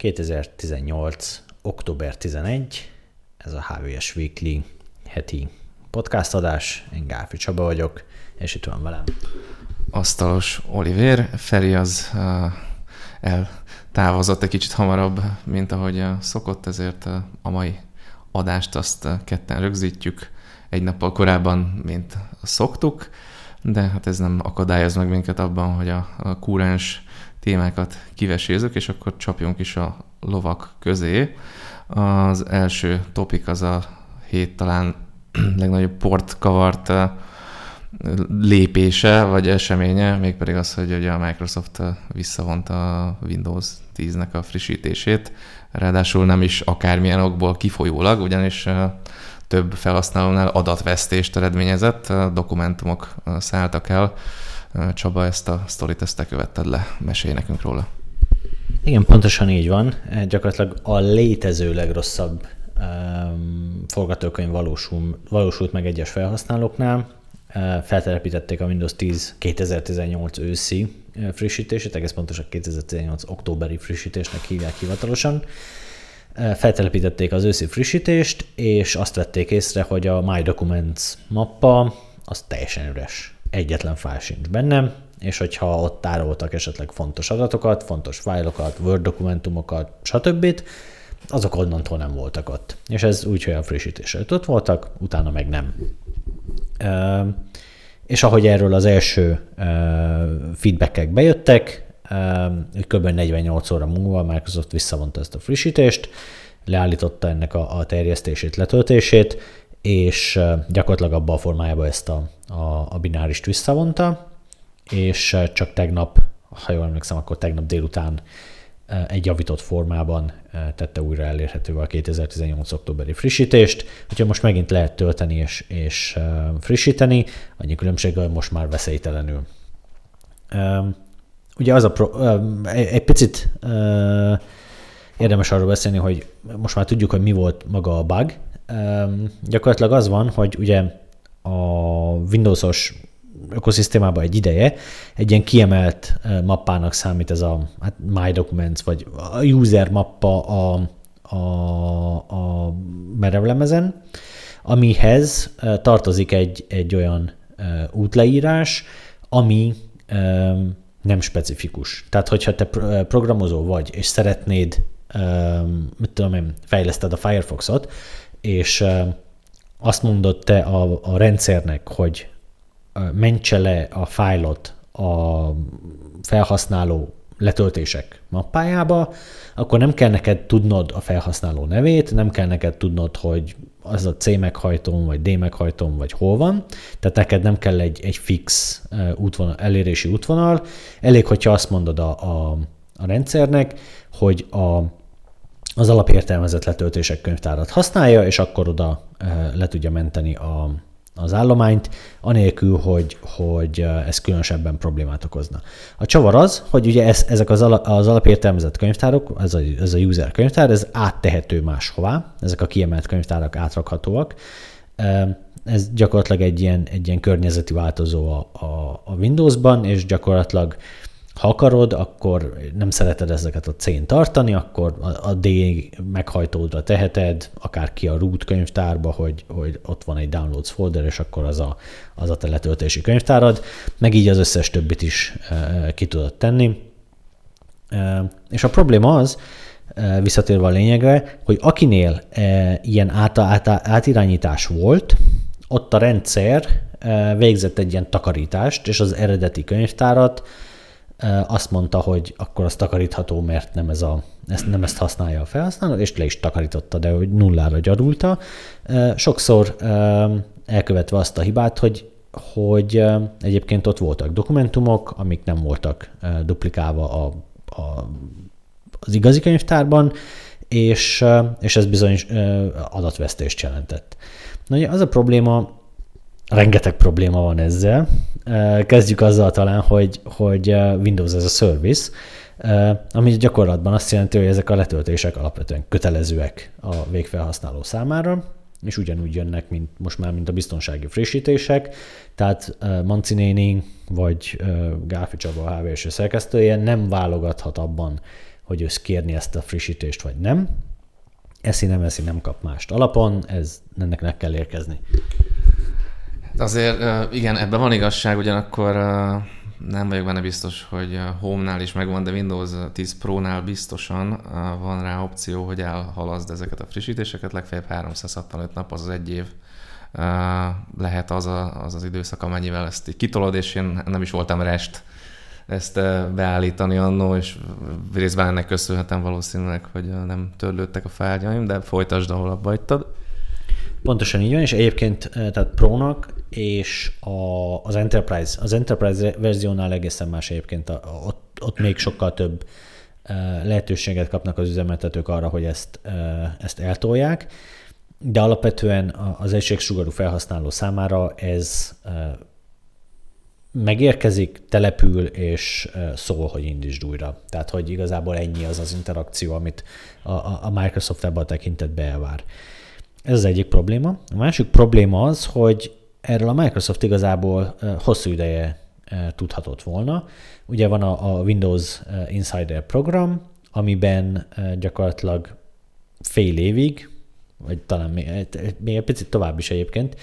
2018. október 11, ez a HVS Weekly heti podcast adás. Én Gáfi Csaba vagyok, és itt van velem. Asztalos Oliver, Feri az eltávozott egy kicsit hamarabb, mint ahogy szokott, ezért a mai adást azt ketten rögzítjük egy nappal korábban, mint szoktuk, de hát ez nem akadályoz meg minket abban, hogy a kúrens témákat kivesézzük, és akkor csapjunk is a lovak közé. Az első topik az a hét talán legnagyobb port kavart lépése, vagy eseménye, mégpedig az, hogy ugye a Microsoft visszavonta a Windows 10-nek a frissítését, ráadásul nem is akármilyen okból kifolyólag, ugyanis több felhasználónál adatvesztést eredményezett, dokumentumok szálltak el. Csaba, ezt a sztorit ezt te követted le, mesélj nekünk róla. Igen, pontosan így van. Gyakorlatilag a létező legrosszabb um, forgatókönyv valósul, valósult meg egyes felhasználóknál. Uh, feltelepítették a Windows 10 2018 őszi frissítését, egész pontosan 2018 októberi frissítésnek hívják hivatalosan. Feltelepítették az őszi frissítést, és azt vették észre, hogy a My Documents mappa az teljesen üres. Egyetlen fájl sincs benne, és hogyha ott tároltak esetleg fontos adatokat, fontos fájlokat, Word dokumentumokat, stb., azok onnantól nem voltak ott. És ez úgy, hogy a frissítésre ott voltak, utána meg nem. És ahogy erről az első feedbackek bejöttek, kb. 48 óra múlva Microsoft visszavonta ezt a frissítést, leállította ennek a terjesztését, letöltését, és gyakorlatilag abba a formájába ezt a, a, a binárist visszavonta, és csak tegnap, ha jól emlékszem, akkor tegnap délután egy javított formában tette újra elérhetővé a 2018. októberi frissítést. Úgyhogy most megint lehet tölteni és, és frissíteni, annyi különbség, hogy most már veszélytelenül. Ugye az a pro, egy picit érdemes arról beszélni, hogy most már tudjuk, hogy mi volt maga a bug. Gyakorlatilag az van, hogy ugye a Windowsos ökoszisztémában egy ideje, egy ilyen kiemelt mappának számít ez a hát My Documents, vagy a user mappa a, a, a merevlemezen, amihez tartozik egy, egy olyan útleírás, ami nem specifikus. Tehát, hogyha te programozó vagy, és szeretnéd, mit tudom én, fejleszted a Firefoxot, és azt mondod te a, a rendszernek, hogy mentse le a fájlot a felhasználó letöltések mappájába, akkor nem kell neked tudnod a felhasználó nevét, nem kell neked tudnod, hogy az a C meghajtom, vagy D meghajtom, vagy hol van. Tehát neked nem kell egy, egy fix útvonal, elérési útvonal. Elég, hogyha azt mondod a, a, a rendszernek, hogy a, az alapértelmezett letöltések könyvtárat használja, és akkor oda le tudja menteni a, az állományt, anélkül, hogy, hogy ez különösebben problémát okozna. A csavar az, hogy ugye ez, ezek az, ala, az alapértelmezett könyvtárok, ez a, ez a user könyvtár, ez áttehető máshová, ezek a kiemelt könyvtárak átrakhatóak. Ez gyakorlatilag egy ilyen, egy ilyen környezeti változó a, a, a Windowsban, és gyakorlatilag ha akarod, akkor nem szereted ezeket a C-n tartani, akkor a D meghajtódra teheted, akár ki a root könyvtárba, hogy, hogy ott van egy downloads folder, és akkor az a, az a teletöltési könyvtárad, meg így az összes többit is e, ki tudod tenni. E, és a probléma az, e, visszatérve a lényegre, hogy akinél ilyen át, át, átirányítás volt, ott a rendszer végzett egy ilyen takarítást, és az eredeti könyvtárat azt mondta, hogy akkor az takarítható, mert nem, ez a, ezt, nem ezt használja a felhasználó, és le is takarította, de hogy nullára gyarulta. Sokszor elkövetve azt a hibát, hogy, hogy egyébként ott voltak dokumentumok, amik nem voltak duplikálva a, a, az igazi könyvtárban, és, és ez bizony adatvesztést jelentett. Na, az a probléma, rengeteg probléma van ezzel. Kezdjük azzal talán, hogy, hogy Windows ez a service, ami gyakorlatban azt jelenti, hogy ezek a letöltések alapvetően kötelezőek a végfelhasználó számára, és ugyanúgy jönnek, mint most már, mint a biztonsági frissítések. Tehát Manci néni vagy Gáfi Csaba a HVS szerkesztője nem válogathat abban, hogy ő kérni ezt a frissítést, vagy nem. Eszi nem eszi, nem kap mást alapon, ez ennek meg kell érkezni. Azért igen, ebben van igazság, ugyanakkor nem vagyok benne biztos, hogy Home-nál is megvan, de Windows 10 Pro-nál biztosan van rá opció, hogy elhalaszd ezeket a frissítéseket, legfeljebb 365 nap, az az egy év lehet az, a, az az időszak, amennyivel ezt így kitolod, és én nem is voltam rest ezt beállítani annó, és részben ennek köszönhetem valószínűleg, hogy nem törlődtek a fájljaim, de folytasd, ahol abba hagytad. Pontosan így van, és egyébként tehát Pro-nak és a, az Enterprise, az Enterprise verziónál egészen más egyébként, a, ott, ott még sokkal több lehetőséget kapnak az üzemeltetők arra, hogy ezt, ezt eltolják, de alapvetően az egységsugarú felhasználó számára ez megérkezik, települ, és szól, hogy indítsd újra. Tehát, hogy igazából ennyi az az interakció, amit a, a Microsoft ebben a tekintetben elvár. Ez az egyik probléma. A másik probléma az, hogy erről a Microsoft igazából hosszú ideje tudhatott volna. Ugye van a, Windows Insider program, amiben gyakorlatilag fél évig, vagy talán még, egy picit tovább is egyébként,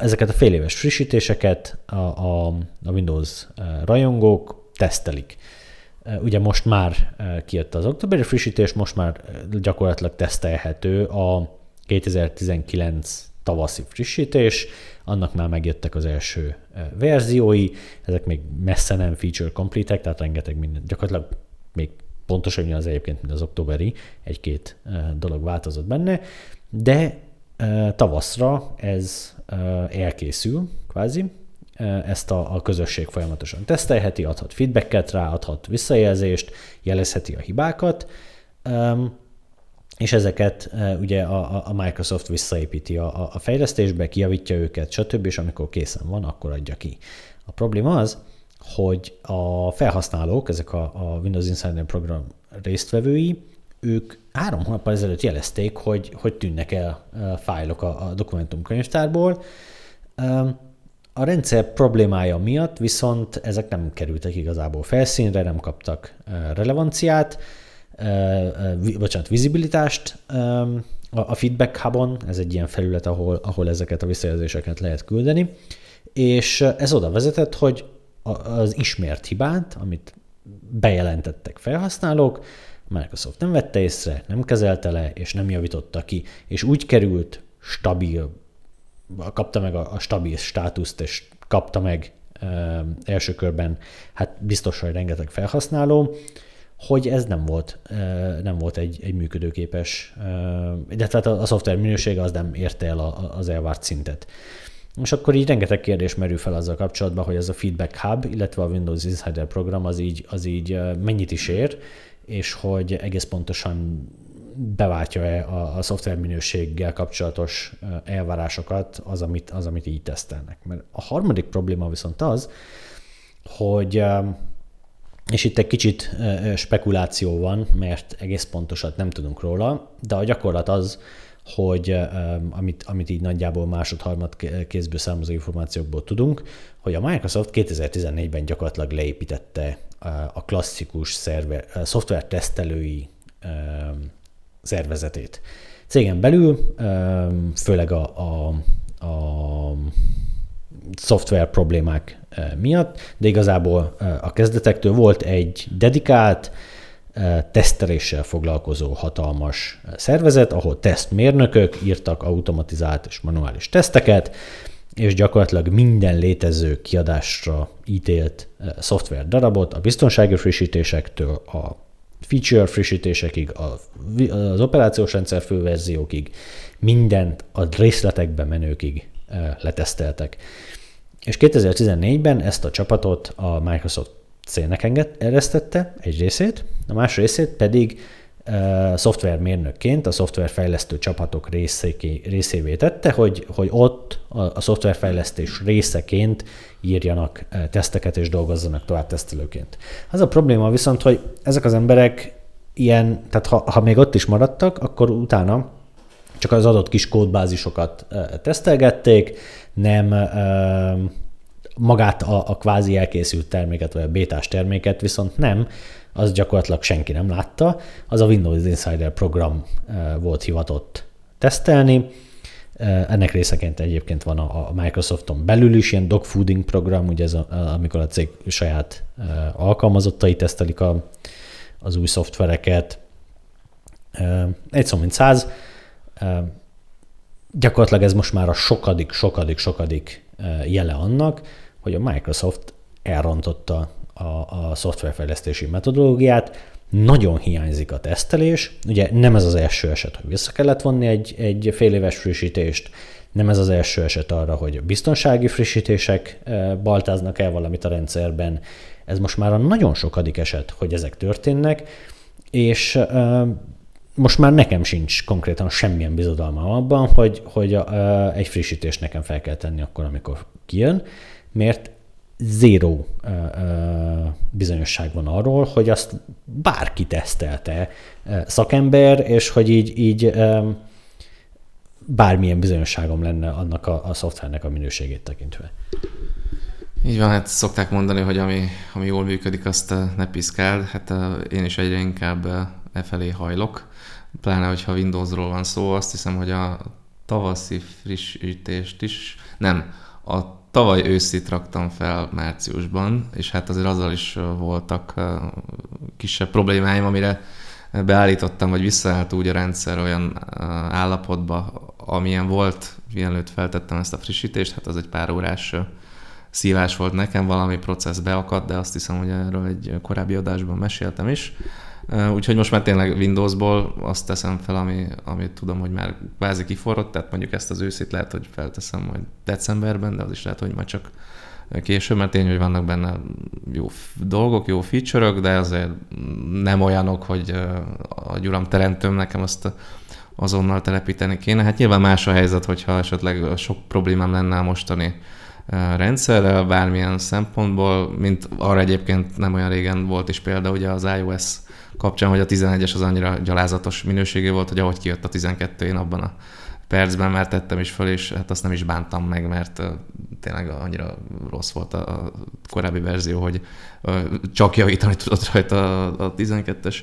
ezeket a fél éves frissítéseket a, a Windows rajongók tesztelik. Ugye most már kijött az októberi frissítés, most már gyakorlatilag tesztelhető a 2019 tavaszi frissítés, annak már megjöttek az első verziói, ezek még messze nem feature complete tehát rengeteg minden, gyakorlatilag még pontosan az egyébként, mint az októberi, egy-két dolog változott benne, de tavaszra ez elkészül, kvázi, ezt a, a közösség folyamatosan tesztelheti, adhat feedbacket rá, adhat visszajelzést, jelezheti a hibákat, és ezeket ugye a, a Microsoft visszaépíti a, a fejlesztésbe, kijavítja őket, stb., és amikor készen van, akkor adja ki. A probléma az, hogy a felhasználók, ezek a, a Windows Insider program résztvevői, ők három hónappal ezelőtt jelezték, hogy, hogy tűnnek el fájlok a, a dokumentumkönyvtárból. A rendszer problémája miatt viszont ezek nem kerültek igazából felszínre, nem kaptak relevanciát, bocsánat, vizibilitást a Feedback Hubon, ez egy ilyen felület, ahol, ahol ezeket a visszajelzéseket lehet küldeni, és ez oda vezetett, hogy az ismert hibát, amit bejelentettek felhasználók, Microsoft nem vette észre, nem kezelte le, és nem javította ki, és úgy került stabil, kapta meg a, a stabil státuszt, és kapta meg e, első körben, hát biztos, hogy rengeteg felhasználó, hogy ez nem volt, nem volt egy, egy működőképes, de tehát a, a szoftver minősége az nem érte el a, az elvárt szintet. És akkor így rengeteg kérdés merül fel azzal kapcsolatban, hogy ez a Feedback Hub, illetve a Windows Insider program az így, az így mennyit is ér, és hogy egész pontosan beváltja-e a, a szoftver minőséggel kapcsolatos elvárásokat az amit, az, amit így tesztelnek. Mert a harmadik probléma viszont az, hogy és itt egy kicsit spekuláció van, mert egész pontosat nem tudunk róla, de a gyakorlat az, hogy amit, amit így nagyjából másod-harmad kézből származó információkból tudunk, hogy a Microsoft 2014-ben gyakorlatilag leépítette a klasszikus szerver, szoftver tesztelői szervezetét. Cégen belül főleg a, a, a szoftver problémák miatt, de igazából a kezdetektől volt egy dedikált, teszteléssel foglalkozó hatalmas szervezet, ahol tesztmérnökök írtak automatizált és manuális teszteket, és gyakorlatilag minden létező kiadásra ítélt szoftver darabot, a biztonsági frissítésektől a feature frissítésekig, az operációs rendszer főverziókig, mindent a részletekbe menőkig leteszteltek. És 2014-ben ezt a csapatot a Microsoft célnek eresztette egy részét, a más részét pedig uh, szoftvermérnökként a szoftverfejlesztő csapatok részéké, részévé tette, hogy, hogy ott a, a szoftverfejlesztés részeként írjanak uh, teszteket és dolgozzanak tovább tesztelőként. Az a probléma viszont, hogy ezek az emberek ilyen, tehát ha, ha még ott is maradtak, akkor utána csak az adott kis kódbázisokat tesztelgették, nem magát a, a kvázi elkészült terméket, vagy a bétás terméket viszont nem, az gyakorlatilag senki nem látta, az a Windows Insider program volt hivatott tesztelni, ennek részeként egyébként van a Microsofton belül is ilyen dogfooding program, ugye ez a, amikor a cég saját alkalmazottai tesztelik a, az új szoftvereket. Egy szó mint száz. Gyakorlatilag ez most már a sokadik, sokadik, sokadik jele annak, hogy a Microsoft elrontotta a, a szoftverfejlesztési metodológiát, nagyon hiányzik a tesztelés. Ugye nem ez az első eset, hogy vissza kellett vonni egy, egy fél éves frissítést, nem ez az első eset arra, hogy biztonsági frissítések baltáznak el valamit a rendszerben. Ez most már a nagyon sokadik eset, hogy ezek történnek, és most már nekem sincs konkrétan semmilyen bizodalmam abban, hogy, hogy egy frissítést nekem fel kell tenni akkor, amikor kijön, mert zéró bizonyosság van arról, hogy azt bárki tesztelte szakember, és hogy így, így bármilyen bizonyosságom lenne annak a, a szoftvernek a minőségét tekintve. Így van, hát szokták mondani, hogy ami, ami jól működik, azt ne piszkál. Hát én is egyre inkább e felé hajlok. Pláne, hogyha Windowsról van szó, azt hiszem, hogy a tavaszi frissítést is, nem, a tavaly őszit raktam fel márciusban, és hát azért azzal is voltak kisebb problémáim, amire beállítottam, vagy visszaállt úgy a rendszer olyan állapotba, amilyen volt, mielőtt feltettem ezt a frissítést, hát az egy pár órás szívás volt nekem, valami processz beakadt, de azt hiszem, hogy erről egy korábbi adásban meséltem is. Úgyhogy most már tényleg Windowsból azt teszem fel, ami, amit tudom, hogy már kvázi kiforrott, tehát mondjuk ezt az őszit lehet, hogy felteszem majd decemberben, de az is lehet, hogy majd csak később, mert tény, hogy vannak benne jó dolgok, jó feature de azért nem olyanok, hogy a gyuram teremtőm nekem azt azonnal telepíteni kéne. Hát nyilván más a helyzet, hogyha esetleg sok problémám lenne a mostani rendszerrel, bármilyen szempontból, mint arra egyébként nem olyan régen volt is példa, ugye az iOS kapcsán, hogy a 11-es az annyira gyalázatos minőségű volt, hogy ahogy kijött a 12, én abban a percben már tettem is föl, és hát azt nem is bántam meg, mert tényleg annyira rossz volt a korábbi verzió, hogy csak javítani tudott rajta a 12-es.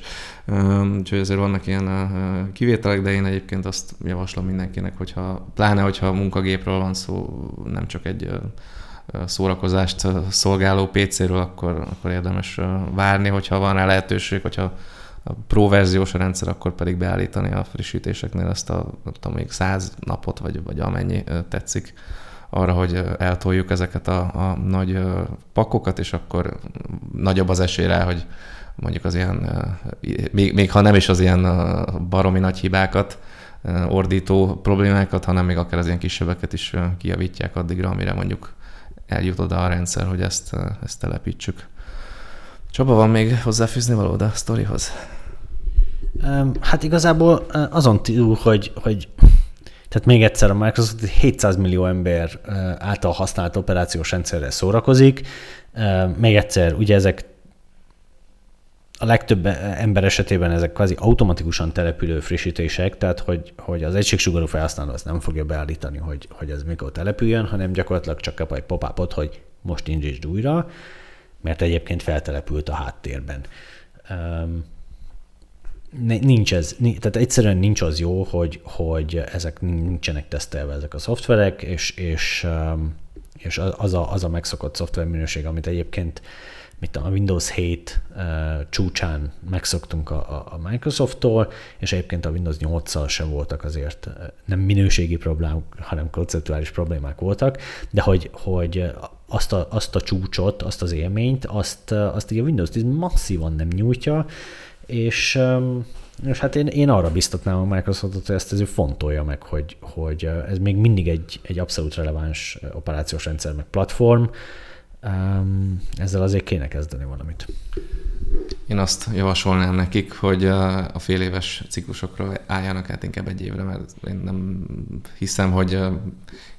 Úgyhogy ezért vannak ilyen kivételek, de én egyébként azt javaslom mindenkinek, hogyha pláne, hogyha munkagépről van szó, nem csak egy szórakozást szolgáló PC-ről, akkor, akkor érdemes várni, hogyha van rá lehetőség, hogyha a pro verziós a rendszer, akkor pedig beállítani a frissítéseknél ezt a, tudom, még száz napot, vagy, vagy amennyi tetszik arra, hogy eltoljuk ezeket a, a nagy pakokat, és akkor nagyobb az esély rá, hogy mondjuk az ilyen, még, még ha nem is az ilyen baromi nagy hibákat, ordító problémákat, hanem még akár az ilyen kisebbeket is kijavítják addigra, amire mondjuk eljut oda a rendszer, hogy ezt, ezt telepítsük. Csaba, van még hozzáfűzni való a sztorihoz? Hát igazából azon túl, hogy, hogy tehát még egyszer a Microsoft 700 millió ember által használt operációs rendszerrel szórakozik. Még egyszer, ugye ezek a legtöbb ember esetében ezek kvázi automatikusan települő frissítések, tehát hogy, hogy az egységsugarú felhasználó azt nem fogja beállítani, hogy, hogy ez mikor települjön, hanem gyakorlatilag csak kap egy pop hogy most indítsd újra, mert egyébként feltelepült a háttérben. Um, nincs ez, tehát egyszerűen nincs az jó, hogy, hogy ezek nincsenek tesztelve ezek a szoftverek, és, és, és az, a, az a megszokott szoftverminőség, amit egyébként mit a Windows 7 uh, csúcsán megszoktunk a, a Microsofttól, és egyébként a Windows 8-szal sem voltak azért nem minőségi problémák, hanem konceptuális problémák voltak, de hogy, hogy azt a, azt a csúcsot, azt az élményt, azt, azt így a Windows 10 masszívan nem nyújtja, és, és hát én, én arra biztatnám a Microsoftot, hogy ezt ezért fontolja meg, hogy, hogy ez még mindig egy, egy abszolút releváns operációs rendszer, meg platform, ezzel azért kéne kezdeni valamit. Én azt javasolnám nekik, hogy a fél éves ciklusokra álljanak át inkább egy évre, mert én nem hiszem, hogy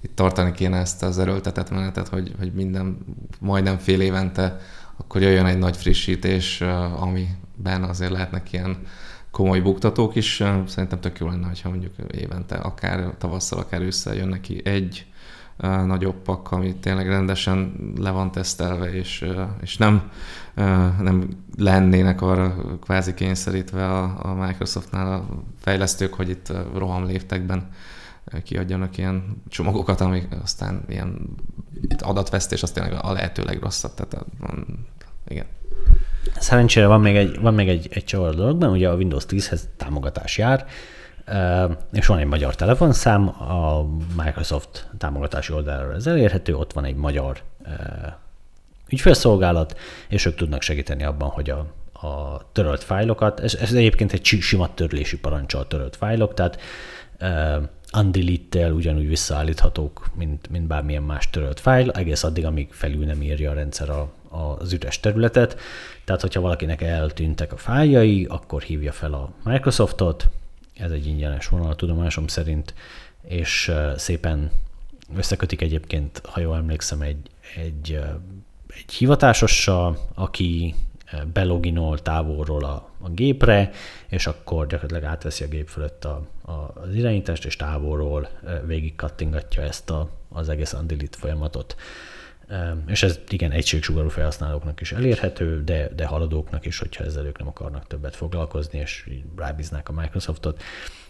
itt tartani kéne ezt az erőltetett menetet, hogy, hogy minden, majdnem fél évente akkor jöjjön egy nagy frissítés, amiben azért lehetnek ilyen komoly buktatók is. Szerintem tök jó lenne, ha mondjuk évente, akár tavasszal, akár ősszel jön neki egy nagyobb pak, ami tényleg rendesen le van tesztelve, és, és nem, nem lennének arra kvázi kényszerítve a, a Microsoftnál a fejlesztők, hogy itt roham léptekben kiadjanak ilyen csomagokat, amik aztán ilyen adatvesztés, az tényleg a lehető legrosszabb. Tehát, igen. Szerencsére van még egy, van még egy, egy csavar dologban, ugye a Windows 10-hez támogatás jár, és van egy magyar telefonszám, a Microsoft támogatási oldalra ez elérhető, ott van egy magyar ügyfélszolgálat, és ők tudnak segíteni abban, hogy a, a törölt fájlokat, ez, ez egyébként egy sima törlési parancsal törölt fájlok, tehát uh, undelete ugyanúgy visszaállíthatók, mint, mint bármilyen más törölt fájl, egész addig, amíg felül nem írja a rendszer a, a, az üres területet. Tehát, hogyha valakinek eltűntek a fájljai, akkor hívja fel a Microsoftot, ez egy ingyenes vonal tudomásom szerint, és szépen összekötik egyébként, ha jól emlékszem, egy, egy, egy hivatásossal, aki beloginol távolról a, a gépre, és akkor gyakorlatilag átveszi a gép fölött a, a, az irányítást, és távolról végig kattingatja ezt a, az egész undelete folyamatot. És ez igen, egységsugarú felhasználóknak is elérhető, de, de haladóknak is, hogyha ezzel ők nem akarnak többet foglalkozni, és rábíznák a Microsoftot.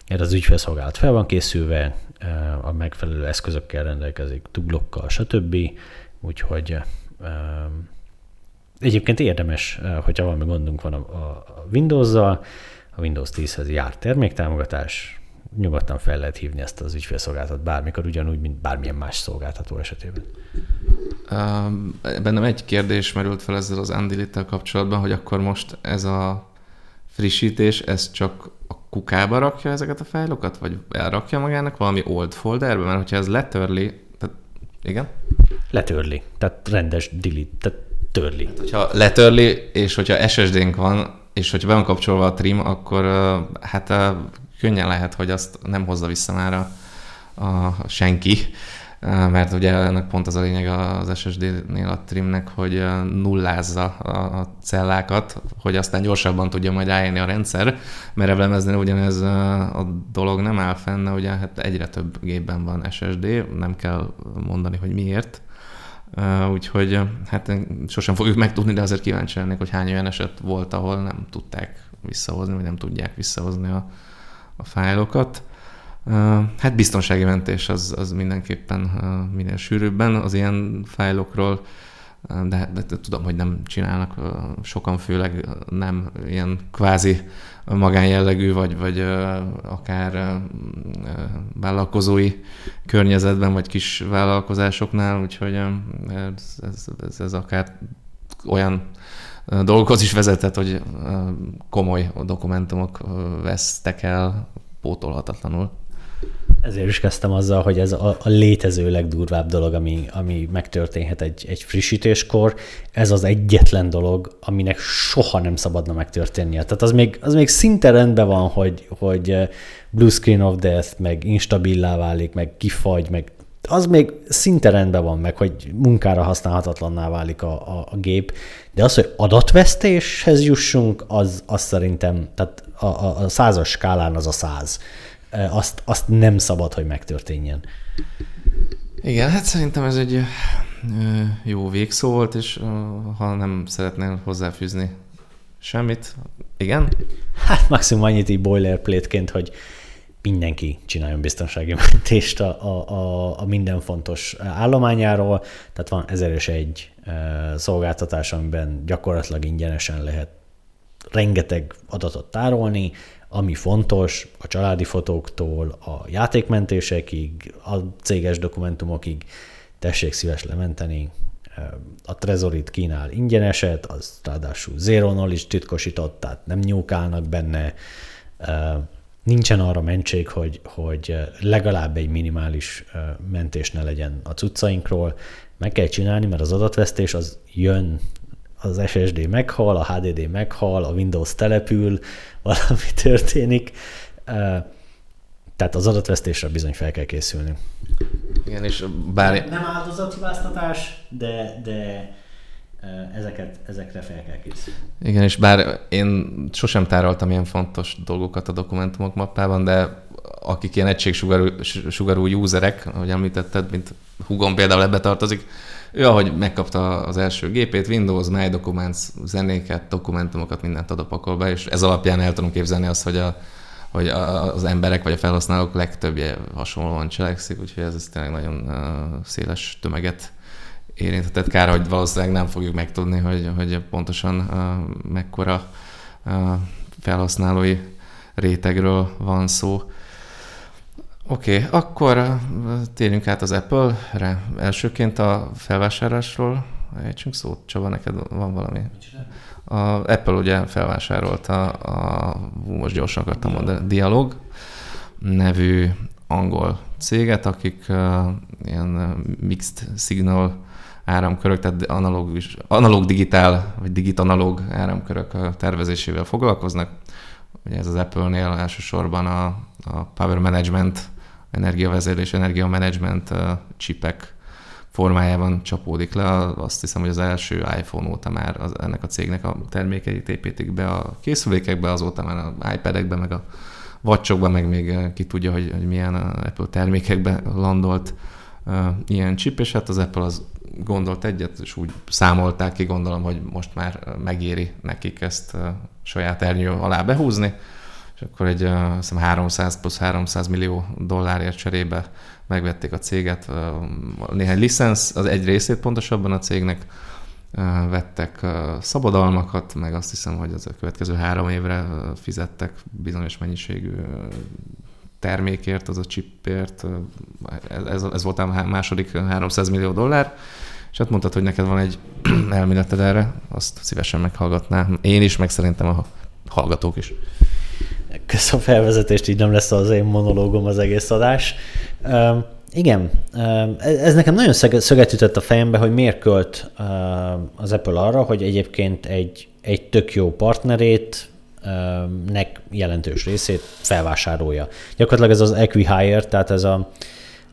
Erre az ügyfélszolgálat fel van készülve, a megfelelő eszközökkel rendelkezik, tuglokkal, stb. Úgyhogy egyébként érdemes, hogyha valami gondunk van a, a Windows-zal, a Windows 10-hez jár terméktámogatás, nyugodtan fel lehet hívni ezt az ügyfélszolgáltat bármikor, ugyanúgy, mint bármilyen más szolgáltató esetében. Bennem egy kérdés merült fel ezzel az undelete kapcsolatban, hogy akkor most ez a frissítés, ez csak a kukába rakja ezeket a fájlokat, vagy elrakja magának valami old folderbe, mert hogyha ez letörli, tehát igen? Letörli, tehát rendes delete, tehát törli. Hát, hogyha letörli, és hogyha SSD-nk van, és hogyha be van kapcsolva a trim, akkor hát könnyen lehet, hogy azt nem hozza vissza már a, a senki, mert ugye ennek pont az a lényeg az SSD-nél a trimnek, hogy nullázza a cellákat, hogy aztán gyorsabban tudja majd állni a rendszer, mert evlemezni ugyanez a dolog nem áll fenn, ugye hát egyre több gépben van SSD, nem kell mondani, hogy miért, úgyhogy hát sosem fogjuk megtudni, de azért kíváncsi lennék, hogy hány olyan eset volt, ahol nem tudták visszahozni, vagy nem tudják visszahozni a, a fájlokat. Hát biztonsági mentés az, az mindenképpen minél sűrűbben az ilyen fájlokról, de, de, tudom, hogy nem csinálnak sokan, főleg nem ilyen kvázi magánjellegű, vagy, vagy akár vállalkozói környezetben, vagy kis vállalkozásoknál, úgyhogy ez, ez, ez, ez akár olyan dolgokhoz is vezetett, hogy komoly dokumentumok vesztek el pótolhatatlanul. Ezért is kezdtem azzal, hogy ez a, a létező legdurvább dolog, ami, ami megtörténhet egy, egy frissítéskor. Ez az egyetlen dolog, aminek soha nem szabadna megtörténnie. Tehát az még, az még szinte rendben van, hogy, hogy blue screen of death, meg instabilá válik, meg kifagy, meg az még szinte rendben van meg, hogy munkára használhatatlanná válik a, a, a gép, de az, hogy adatvesztéshez jussunk, az, az szerintem, tehát a, a, a százas skálán az a száz azt, azt nem szabad, hogy megtörténjen. Igen, hát szerintem ez egy jó végszó volt, és ha nem szeretnél hozzáfűzni semmit, igen? Hát maximum annyit így boilerplate-ként, hogy mindenki csináljon biztonsági mentést a, a, a, a minden fontos állományáról. Tehát van ezer és egy szolgáltatás, amiben gyakorlatilag ingyenesen lehet rengeteg adatot tárolni, ami fontos, a családi fotóktól a játékmentésekig, a céges dokumentumokig, tessék szíves lementeni. A Trezorit kínál ingyeneset, az ráadásul zero knowledge titkosított, tehát nem nyúkálnak benne. Nincsen arra mentség, hogy, hogy legalább egy minimális mentés ne legyen a cuccainkról. Meg kell csinálni, mert az adatvesztés az jön az SSD meghal, a HDD meghal, a Windows települ, valami történik. Tehát az adatvesztésre bizony fel kell készülni. Igen, és bár... Nem áldozathibáztatás, de, de ezeket, ezekre fel kell készülni. Igen, és bár én sosem tároltam ilyen fontos dolgokat a dokumentumok mappában, de akik ilyen egységsugarú userek, ahogy említetted, mint hugom például ebbe tartozik, ő ahogy megkapta az első gépét, Windows, My Documents, zenéket, dokumentumokat, mindent ad a pakolba, és ez alapján el tudom képzelni azt, hogy a, hogy az emberek vagy a felhasználók legtöbbje hasonlóan cselekszik, úgyhogy ez, ez tényleg nagyon széles tömeget érintett. Kár, hogy valószínűleg nem fogjuk megtudni, hogy, hogy pontosan mekkora felhasználói rétegről van szó. Oké, okay, akkor térjünk át az Apple-re. Elsőként a felvásárlásról ejtsünk szót. Csaba, neked van valami? A Apple ugye felvásárolta a, most gyorsan akartam mondani, Dialog nevű angol céget, akik uh, ilyen mixed signal áramkörök, tehát analóg, analóg digitál, vagy digit-analóg áramkörök tervezésével foglalkoznak. Ugye ez az Apple-nél elsősorban a, a power management energiavezérlés, energiamanagement csipek formájában csapódik le. Azt hiszem, hogy az első iPhone óta már az, ennek a cégnek a termékeit építik be a készülékekbe, azóta már az iPad-ekbe, meg a vacsokba, meg még ki tudja, hogy, hogy milyen Apple termékekbe landolt ilyen chip, és hát az Apple az gondolt egyet, és úgy számolták ki, gondolom, hogy most már megéri nekik ezt saját ernyő alá behúzni és akkor egy azt hiszem 300 plusz 300 millió dollárért cserébe megvették a céget. Néhány licensz, az egy részét pontosabban a cégnek vettek szabadalmakat, meg azt hiszem, hogy az a következő három évre fizettek bizonyos mennyiségű termékért, az a chipért, ez, ez volt a második 300 millió dollár, és hát mondtad, hogy neked van egy elméleted erre, azt szívesen meghallgatnám. Én is, meg szerintem a hallgatók is. Köszönöm a felvezetést, így nem lesz az én monológom az egész adás. Igen, uh, ez nekem nagyon szöget ütött a fejembe, hogy miért költ az Apple arra, hogy egyébként egy, egy tök jó partnerét, nek jelentős részét felvásárolja. Gyakorlatilag ez az equi-hire, tehát ez a,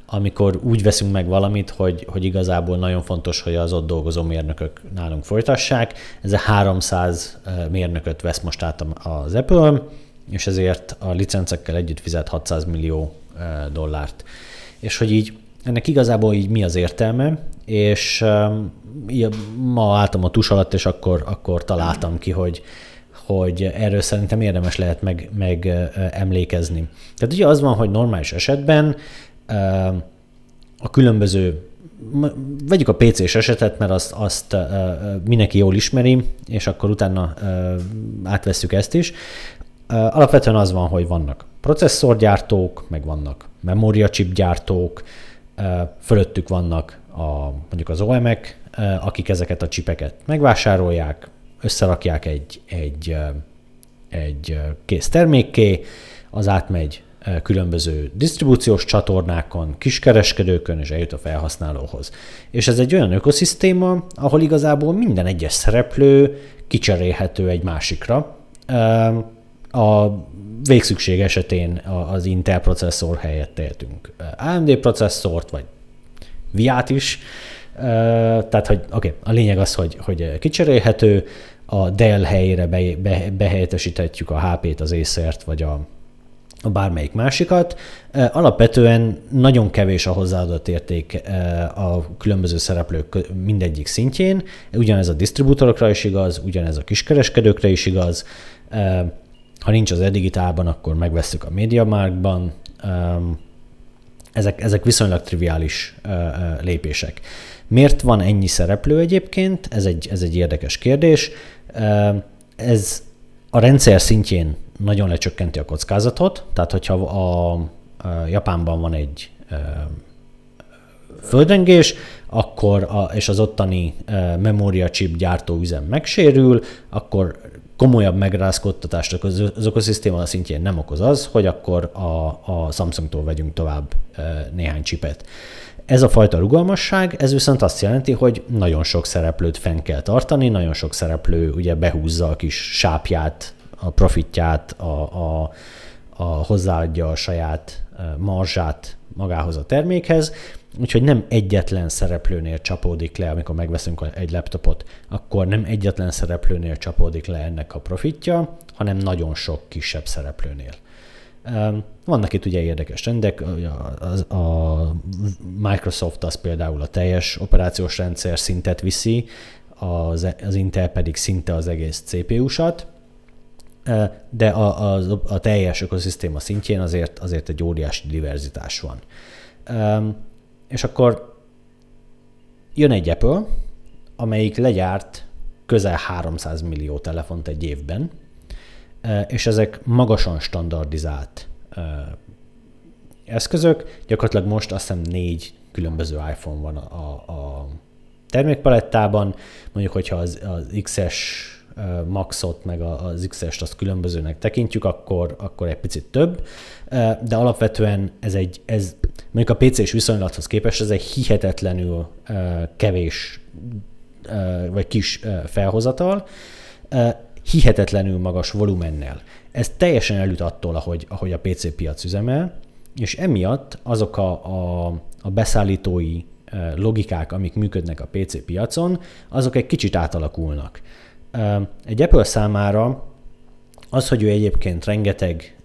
amikor úgy veszünk meg valamit, hogy, hogy igazából nagyon fontos, hogy az ott dolgozó mérnökök nálunk folytassák. Ez a 300 mérnököt vesz most át az Apple, és ezért a licencekkel együtt fizet 600 millió dollárt. És hogy így ennek igazából így mi az értelme, és ma álltam a tus alatt, és akkor, akkor találtam ki, hogy, hogy erről szerintem érdemes lehet meg, meg emlékezni. Tehát ugye az van, hogy normális esetben a különböző vegyük a PC-s esetet, mert azt, azt mindenki jól ismeri, és akkor utána átvesszük ezt is. Alapvetően az van, hogy vannak processzorgyártók, meg vannak memóriachip gyártók, fölöttük vannak a, mondjuk az OEM-ek, akik ezeket a csipeket megvásárolják, összerakják egy, egy, egy kész termékké, az átmegy különböző disztribúciós csatornákon, kiskereskedőkön, és eljut a felhasználóhoz. És ez egy olyan ökoszisztéma, ahol igazából minden egyes szereplő kicserélhető egy másikra a végszükség esetén az Intel processzor helyett tehetünk AMD processzort, vagy viát is, tehát, hogy oké, okay, a lényeg az, hogy, hogy kicserélhető, a Dell helyére be, be, behelyettesíthetjük a HP-t, az Acer-t, vagy a, a bármelyik másikat. Alapvetően nagyon kevés a hozzáadott érték a különböző szereplők mindegyik szintjén. Ugyanez a disztribútorokra is igaz, ugyanez a kiskereskedőkre is igaz. Ha nincs az e-digitálban, akkor megvesszük a MediaMarktban. Ezek, ezek viszonylag triviális lépések. Miért van ennyi szereplő egyébként? Ez egy, ez egy érdekes kérdés. Ez a rendszer szintjén nagyon lecsökkenti a kockázatot, tehát hogyha a, a Japánban van egy földrengés, akkor a, és az ottani memória chip gyártó üzem megsérül, akkor komolyabb megrázkodtatást az ökoszisztéma szintjén nem okoz az, hogy akkor a, a Samsungtól vegyünk tovább néhány csipet. Ez a fajta rugalmasság, ez viszont azt jelenti, hogy nagyon sok szereplőt fenn kell tartani, nagyon sok szereplő ugye behúzza a kis sápját, a profitját, a, a, a hozzáadja a saját marzsát magához a termékhez, úgyhogy nem egyetlen szereplőnél csapódik le, amikor megveszünk egy laptopot, akkor nem egyetlen szereplőnél csapódik le ennek a profitja, hanem nagyon sok kisebb szereplőnél. Vannak itt ugye érdekes trendek, a, a Microsoft az például a teljes operációs rendszer szintet viszi, az, az Intel pedig szinte az egész CPU-sat, de a, a, a teljes ökoszisztéma szintjén azért, azért egy óriási diverzitás van. És akkor jön egy Apple, amelyik legyárt közel 300 millió telefont egy évben, és ezek magasan standardizált eszközök. Gyakorlatilag most azt hiszem négy különböző iPhone van a, a termékpalettában. Mondjuk, hogyha az, az XS Maxot, meg az XS-t azt különbözőnek tekintjük, akkor, akkor egy picit több, de alapvetően ez egy, ez mondjuk a PC-s viszonylathoz képest ez egy hihetetlenül kevés vagy kis felhozatal, hihetetlenül magas volumennel. Ez teljesen elüt attól, ahogy, ahogy a PC piac üzemel, és emiatt azok a, a, a beszállítói logikák, amik működnek a PC piacon, azok egy kicsit átalakulnak. Egy Apple számára az, hogy ő egyébként rengeteg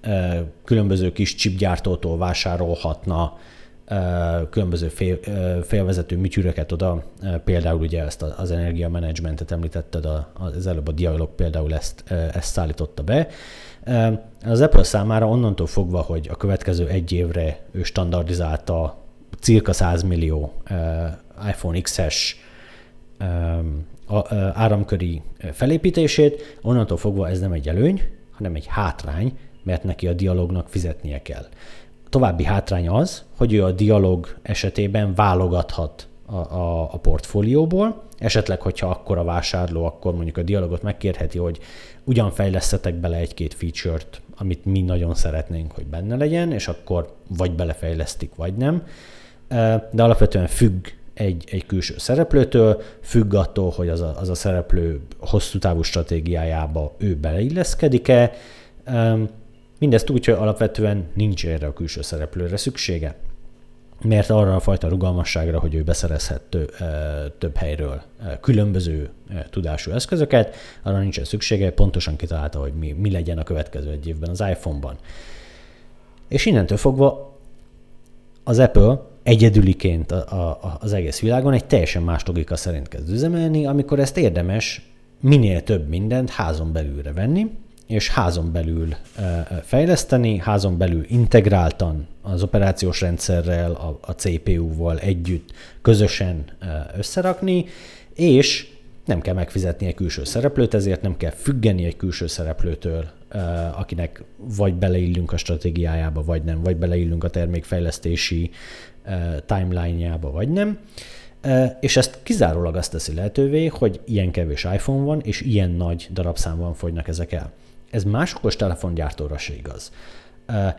különböző kis chipgyártótól vásárolhatna különböző fél, félvezető műtyűröket oda, például ugye ezt az energiamanagementet említetted, az előbb a Dialog például ezt, ezt szállította be. Az Apple számára onnantól fogva, hogy a következő egy évre ő standardizálta cirka 100 millió iPhone XS áramköri felépítését, onnantól fogva ez nem egy előny, hanem egy hátrány, mert neki a dialognak fizetnie kell. További hátrány az, hogy ő a dialog esetében válogathat a, a, a portfólióból, esetleg, hogyha akkor a vásárló, akkor mondjuk a dialogot megkérheti, hogy ugyan fejlesztetek bele egy-két feature-t, amit mi nagyon szeretnénk, hogy benne legyen, és akkor vagy belefejlesztik, vagy nem. De alapvetően függ egy, egy külső szereplőtől, függ attól, hogy az a, az a szereplő hosszú távú stratégiájába ő beleilleszkedik-e, Mindezt úgy, hogy alapvetően nincs erre a külső szereplőre szüksége, mert arra a fajta rugalmasságra, hogy ő beszerezhet több, több helyről különböző tudású eszközöket, arra nincsen szüksége, pontosan kitalálta, hogy mi, mi legyen a következő egy évben az iPhone-ban. És innentől fogva az Apple egyedüliként a, a, az egész világon egy teljesen más logika szerint kezd üzemelni, amikor ezt érdemes minél több mindent házon belülre venni, és házon belül fejleszteni, házon belül integráltan az operációs rendszerrel, a, a CPU-val együtt közösen összerakni, és nem kell megfizetni egy külső szereplőt, ezért nem kell függeni egy külső szereplőtől, akinek vagy beleillünk a stratégiájába, vagy nem, vagy beleillünk a termékfejlesztési timeline-jába, vagy nem. És ezt kizárólag azt teszi lehetővé, hogy ilyen kevés iPhone van, és ilyen nagy darabszámban fogynak ezek el. Ez más okos telefongyártóra se igaz.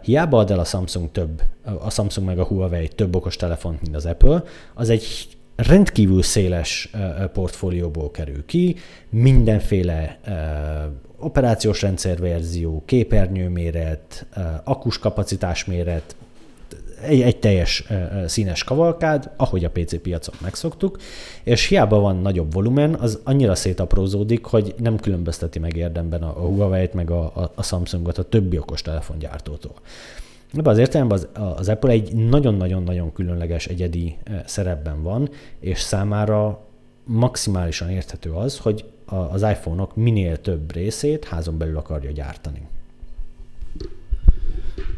hiába ad el a Samsung több, a Samsung meg a Huawei több okos telefont, mint az Apple, az egy rendkívül széles portfólióból kerül ki, mindenféle operációs rendszerverzió, képernyőméret, akus kapacitásméret, egy, egy teljes színes kavalkád, ahogy a PC piacon megszoktuk, és hiába van nagyobb volumen, az annyira szétaprózódik, hogy nem különbözteti meg érdemben a Huawei-t, meg a, a, a Samsungot a többi okos telefongyártótól. Ebben az értelemben az, az Apple egy nagyon-nagyon-nagyon különleges egyedi szerepben van, és számára maximálisan érthető az, hogy az iPhone-ok minél több részét házon belül akarja gyártani.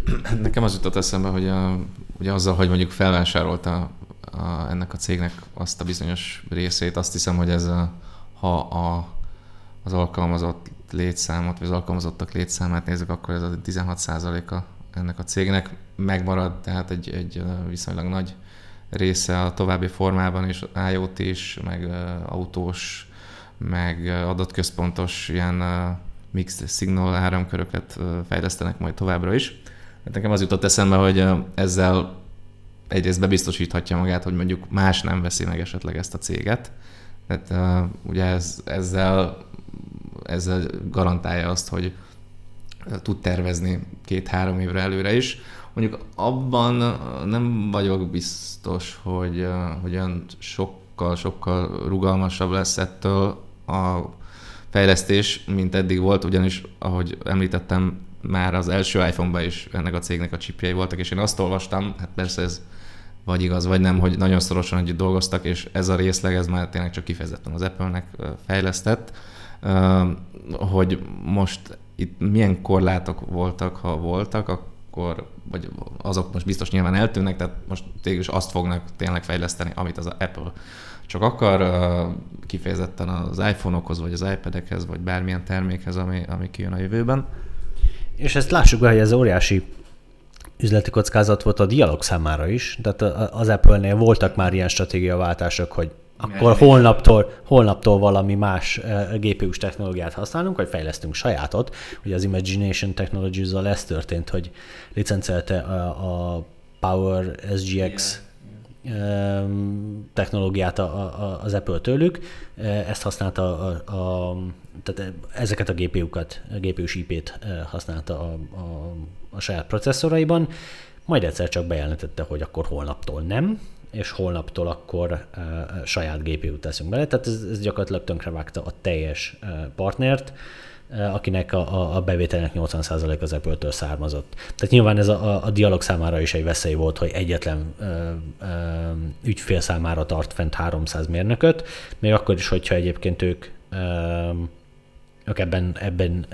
Nekem az jutott eszembe, hogy a, ugye azzal, hogy mondjuk felvásárolta a, ennek a cégnek azt a bizonyos részét, azt hiszem, hogy ez a, ha a, az alkalmazott létszámot, vagy az alkalmazottak létszámát nézzük, akkor ez a 16%-a ennek a cégnek megmarad, tehát egy, egy viszonylag nagy része a további formában is, IoT is, meg autós, meg adatközpontos ilyen mixed signal áramköröket fejlesztenek majd továbbra is. Hát nekem az jutott eszembe, hogy ezzel egyrészt bebiztosíthatja magát, hogy mondjuk más nem veszi meg esetleg ezt a céget. Tehát uh, ugye ez, ezzel, ezzel garantálja azt, hogy tud tervezni két-három évre előre is. Mondjuk abban nem vagyok biztos, hogy, hogy olyan sokkal, sokkal rugalmasabb lesz ettől a fejlesztés, mint eddig volt, ugyanis, ahogy említettem, már az első iPhone-ban is ennek a cégnek a csipjei voltak, és én azt olvastam, hát persze ez vagy igaz, vagy nem, hogy nagyon szorosan együtt dolgoztak, és ez a részleg, ez már tényleg csak kifejezetten az Apple-nek fejlesztett, hogy most itt milyen korlátok voltak, ha voltak, akkor, vagy azok most biztos nyilván eltűnnek, tehát most is azt fognak tényleg fejleszteni, amit az Apple csak akar kifejezetten az iPhone-okhoz, vagy az iPad-ekhez, vagy bármilyen termékhez, ami, ami kijön a jövőben. És ezt lássuk be, hogy ez óriási üzleti kockázat volt a dialog számára is. Tehát az Apple-nél voltak már ilyen stratégiaváltások, hogy akkor holnaptól, holnaptól valami más GPU-s technológiát használunk, vagy fejlesztünk sajátot. Ugye az Imagination Technologies-zal ez történt, hogy licencelte a, a Power SGX technológiát az Apple tőlük, ezt használta a, a tehát ezeket a GPU-kat, a GPU-s IP-t használta a, a, a saját processzoraiban, majd egyszer csak bejelentette, hogy akkor holnaptól nem, és holnaptól akkor uh, saját GPU-t teszünk bele. Tehát ez, ez gyakorlatilag tönkrevágta a teljes uh, partnert, akinek a, a, bevételnek 80% az Apple-től származott. Tehát nyilván ez a, a, dialog számára is egy veszély volt, hogy egyetlen uh, uh, ügyfél számára tart fent 300 mérnököt, még akkor is, hogyha egyébként ők uh, ők ebben, ebben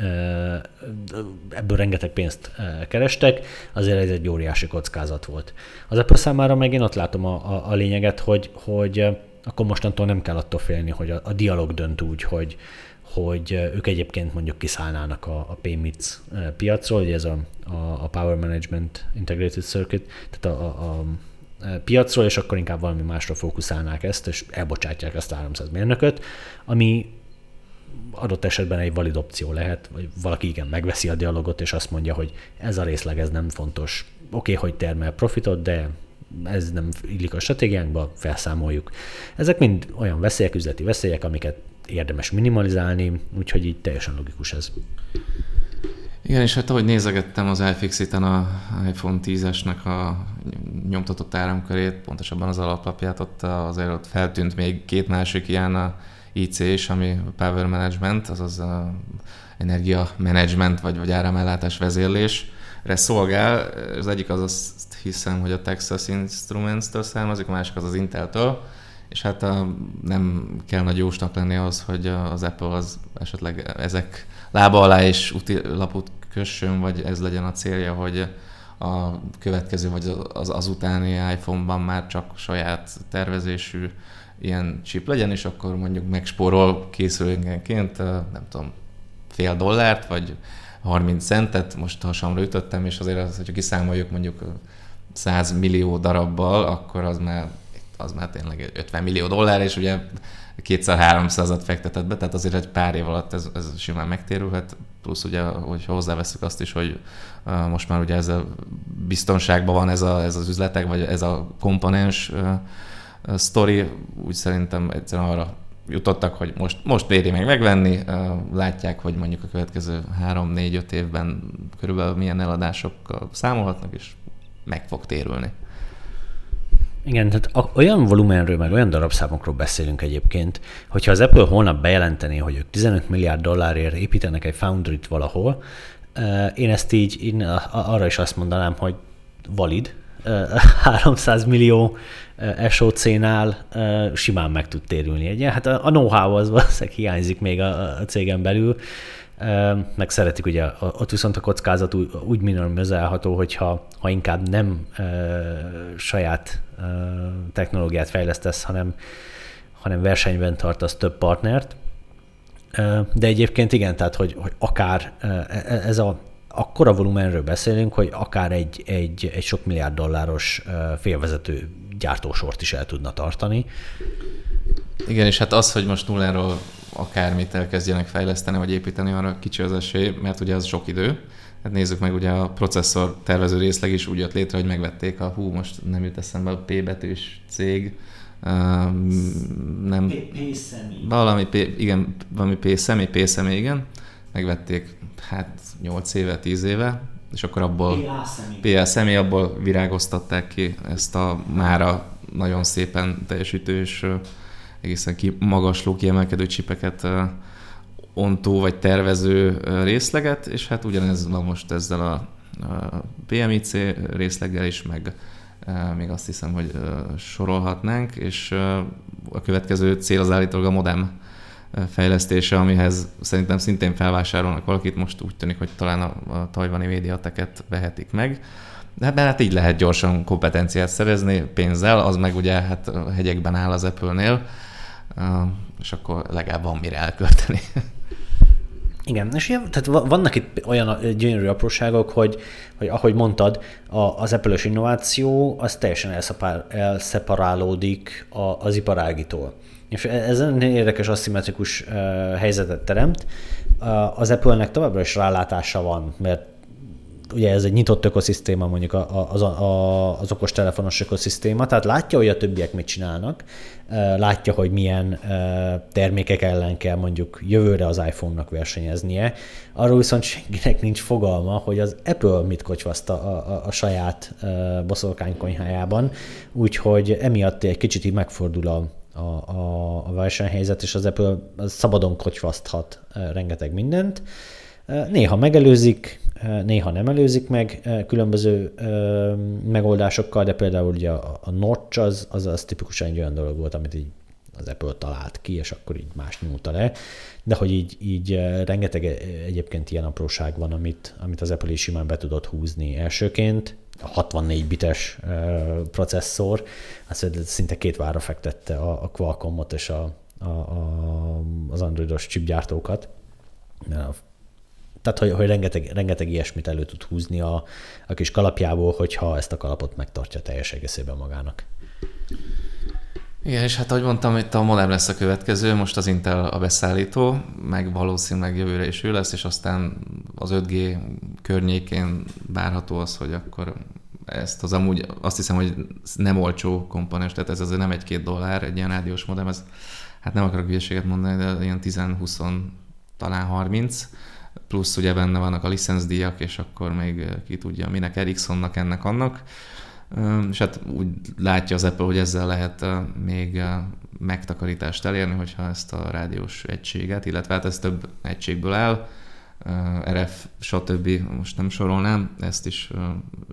ebből rengeteg pénzt kerestek, azért ez egy óriási kockázat volt. Az Apple számára meg én ott látom a, a, a lényeget, hogy, hogy akkor mostantól nem kell attól félni, hogy a, a dialog dönt úgy, hogy, hogy ők egyébként mondjuk kiszállnának a, a PMITS piacról, ugye ez a, a, a Power Management Integrated Circuit, tehát a, a, a piacról, és akkor inkább valami másra fókuszálnák ezt, és elbocsátják ezt a 300 mérnököt, ami adott esetben egy valid opció lehet, vagy valaki igen megveszi a dialogot, és azt mondja, hogy ez a részleg, ez nem fontos. Oké, okay, hogy termel profitot, de ez nem illik a stratégiánkba, felszámoljuk. Ezek mind olyan veszélyek, üzleti veszélyek, amiket érdemes minimalizálni, úgyhogy így teljesen logikus ez. Igen, és hát ahogy nézegettem az iFixit-en a iPhone 10-esnek a nyomtatott áramkörét, pontosabban az alaplapját, ott azért ott feltűnt még két másik ilyen a IC is, ami Power Management, azaz a energia management vagy, vagy áramellátás vezérlésre szolgál. Az egyik az azt hiszem, hogy a Texas Instruments-től származik, a másik az az Intel-től, és hát a, nem kell nagy jósnak lenni az, hogy az Apple az esetleg ezek lába alá is úti lapot kössön, vagy ez legyen a célja, hogy a következő vagy az, az utáni iPhone-ban már csak saját tervezésű ilyen chip legyen, és akkor mondjuk megspórol készülékenként, nem tudom, fél dollárt, vagy 30 centet, most hasamra ütöttem, és azért az, hogyha kiszámoljuk mondjuk 100 millió darabbal, akkor az már, az már tényleg 50 millió dollár, és ugye kétszer-háromszázat fektetett be, tehát azért egy pár év alatt ez, ez simán megtérülhet, plusz ugye, hogyha hozzáveszünk azt is, hogy most már ugye ez a biztonságban van ez, a, ez az üzletek, vagy ez a komponens sztori, úgy szerintem egyszerűen arra jutottak, hogy most, most éri meg megvenni, látják, hogy mondjuk a következő 3-4-5 évben körülbelül milyen eladásokkal számolhatnak, és meg fog térülni. Igen, tehát olyan volumenről, meg olyan darabszámokról beszélünk egyébként, hogyha az Apple holnap bejelenteni, hogy ők 15 milliárd dollárért építenek egy foundry valahol, én ezt így én arra is azt mondanám, hogy valid, 300 millió SOC-nál simán meg tud térülni egy Hát a know-how az valószínűleg hiányzik még a cégen belül, meg szeretik ugye, ott viszont a kockázat úgy, úgy minimalizálható, hogyha ha inkább nem e, saját e, technológiát fejlesztesz, hanem, hanem versenyben tartasz több partnert. E, de egyébként igen, tehát hogy, hogy akár ez a akkora volumenről beszélünk, hogy akár egy, egy, egy sok milliárd dolláros félvezető gyártósort is el tudna tartani. Igen, és hát az, hogy most nulláról akármit elkezdjenek fejleszteni vagy építeni, arra kicsi az esély, mert ugye az sok idő. Hát nézzük meg, ugye a processzor tervező részleg is úgy jött létre, hogy megvették a, hú, most nem jut eszembe a P betűs cég, um, nem... P, P Valami P, igen, valami P személy, P személy, igen. Megvették, hát 8 éve, 10 éve, és akkor abból PA személy. PA személy, abból virágoztatták ki ezt a mára nagyon szépen teljesítő és egészen ki, magasló, kiemelkedő csipeket ontó vagy tervező részleget, és hát ugyanez van most ezzel a PMIC részleggel is, meg még azt hiszem, hogy sorolhatnánk, és a következő cél az állítólag a modem fejlesztése, amihez szerintem szintén felvásárolnak valakit, most úgy tűnik, hogy talán a, a tajvani médiateket vehetik meg. De hát, hát így lehet gyorsan kompetenciát szerezni pénzzel, az meg ugye hát hegyekben áll az Apple-nél, és akkor legalább van mire elkölteni. Igen, és ilyen, tehát vannak itt olyan gyönyörű apróságok, hogy, hogy ahogy mondtad, a, az apple innováció az teljesen elszapár, elszeparálódik a, az iparágitól. És ez egy érdekes aszimmetrikus helyzetet teremt. Az Apple-nek továbbra is rálátása van, mert ugye ez egy nyitott ökoszisztéma, mondjuk az, a, az okostelefonos ökoszisztéma, tehát látja, hogy a többiek mit csinálnak, látja, hogy milyen termékek ellen kell mondjuk jövőre az iPhone-nak versenyeznie. Arról viszont senkinek nincs fogalma, hogy az Apple mit kocsvaszt a, a, a saját boszorkánykonyhájában, úgyhogy emiatt egy kicsit így megfordul a, a, a, a versenyhelyzet, és az Apple szabadon kocsvaszthat rengeteg mindent. Néha megelőzik, néha nem előzik meg különböző megoldásokkal, de például ugye a, Notch az, az, az tipikusan egy olyan dolog volt, amit így az Apple talált ki, és akkor így más nyúlta le, de hogy így, így rengeteg egyébként ilyen apróság van, amit, amit az Apple is simán be tudott húzni elsőként, a 64 bites processzor, az szinte két várra fektette a, a Qualcommot és a, a, a, az androidos chipgyártókat tehát, hogy, hogy rengeteg, rengeteg ilyesmit elő tud húzni a, a kis kalapjából, hogyha ezt a kalapot megtartja teljes egészében magának. Igen, és hát ahogy mondtam, itt a modem lesz a következő, most az Intel a beszállító, meg valószínűleg jövőre is ő lesz, és aztán az 5G környékén várható az, hogy akkor ezt az amúgy azt hiszem, hogy nem olcsó komponens, tehát ez azért nem egy-két dollár, egy ilyen rádiós modem, ez hát nem akarok hülyeséget mondani, de ilyen 10-20, talán 30, plusz ugye benne vannak a licenszdíjak, és akkor még ki tudja, minek Ericssonnak, ennek, annak. És hát úgy látja az Apple, hogy ezzel lehet még megtakarítást elérni, hogyha ezt a rádiós egységet, illetve hát ez több egységből áll, RF, stb. most nem sorolnám, ezt is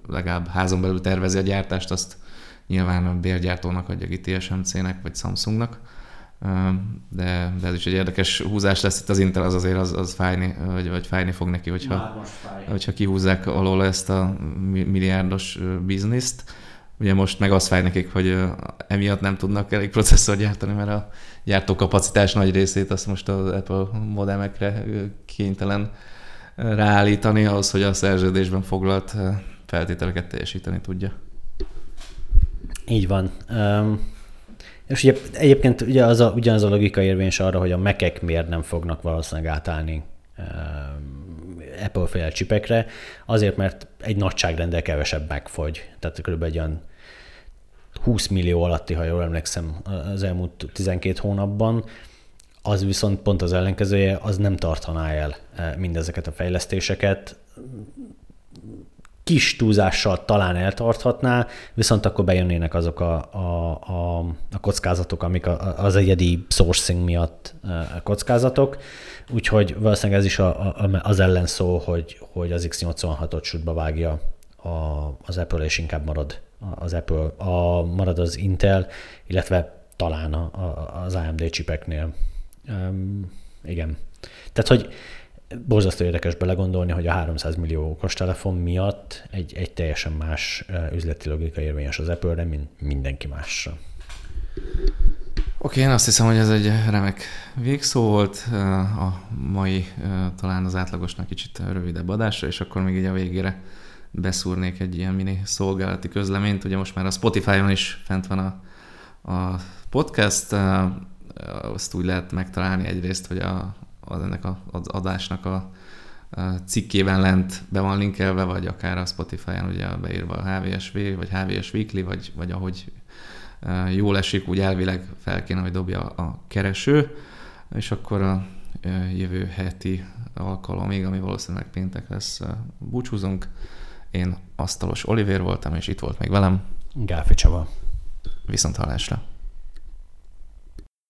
legalább házon belül tervezi a gyártást, azt nyilván a bérgyártónak adja ki TSMC-nek vagy Samsungnak de, de ez is egy érdekes húzás lesz itt az Intel, az azért az, az fájni, vagy, vagy fájni fog neki, hogyha, hogyha kihúzzák alól ezt a milliárdos bizniszt. Ugye most meg az fáj nekik, hogy emiatt nem tudnak elég processzor gyártani, mert a gyártókapacitás nagy részét azt most az Apple modemekre kénytelen ráállítani ahhoz, hogy a szerződésben foglalt feltételeket teljesíteni tudja. Így van. Um és ugye egyébként ugye az a, ugyanaz a logika érvényes arra, hogy a mekek miért nem fognak valószínűleg átállni uh, Apple-féle csipekre, azért, mert egy nagyságrendel kevesebb megfogy. Tehát kb. egy olyan 20 millió alatti, ha jól emlékszem, az elmúlt 12 hónapban, az viszont pont az ellenkezője, az nem tartaná el mindezeket a fejlesztéseket kis túlzással talán eltarthatná, viszont akkor bejönnének azok a, a, a, a kockázatok, amik a, az egyedi sourcing miatt a kockázatok. Úgyhogy valószínűleg ez is a, a, az ellenszó, hogy, hogy az X86-ot sútba vágja a, az Apple, és inkább marad az Apple, a, marad az Intel, illetve talán a, a, az AMD csipeknél. Um, igen. Tehát, hogy borzasztó érdekes belegondolni, hogy a 300 millió okos telefon miatt egy, egy teljesen más üzleti logika érvényes az Apple-re, mint mindenki másra. Oké, én azt hiszem, hogy ez egy remek végszó volt a mai talán az átlagosnak kicsit rövidebb adásra, és akkor még így a végére beszúrnék egy ilyen mini szolgálati közleményt. Ugye most már a Spotify-on is fent van a, a podcast, azt úgy lehet megtalálni egyrészt, hogy a, az ennek a, az adásnak a, a cikkében lent be van linkelve, vagy akár a Spotify-on ugye beírva a HVSV, vagy HVS Weekly, vagy, vagy ahogy jól esik, úgy elvileg fel kéne, hogy dobja a kereső, és akkor a jövő heti alkalomig, ami valószínűleg péntek lesz, búcsúzunk. Én Asztalos Olivér voltam, és itt volt még velem. Gáfi Csaba. Viszont hallásra.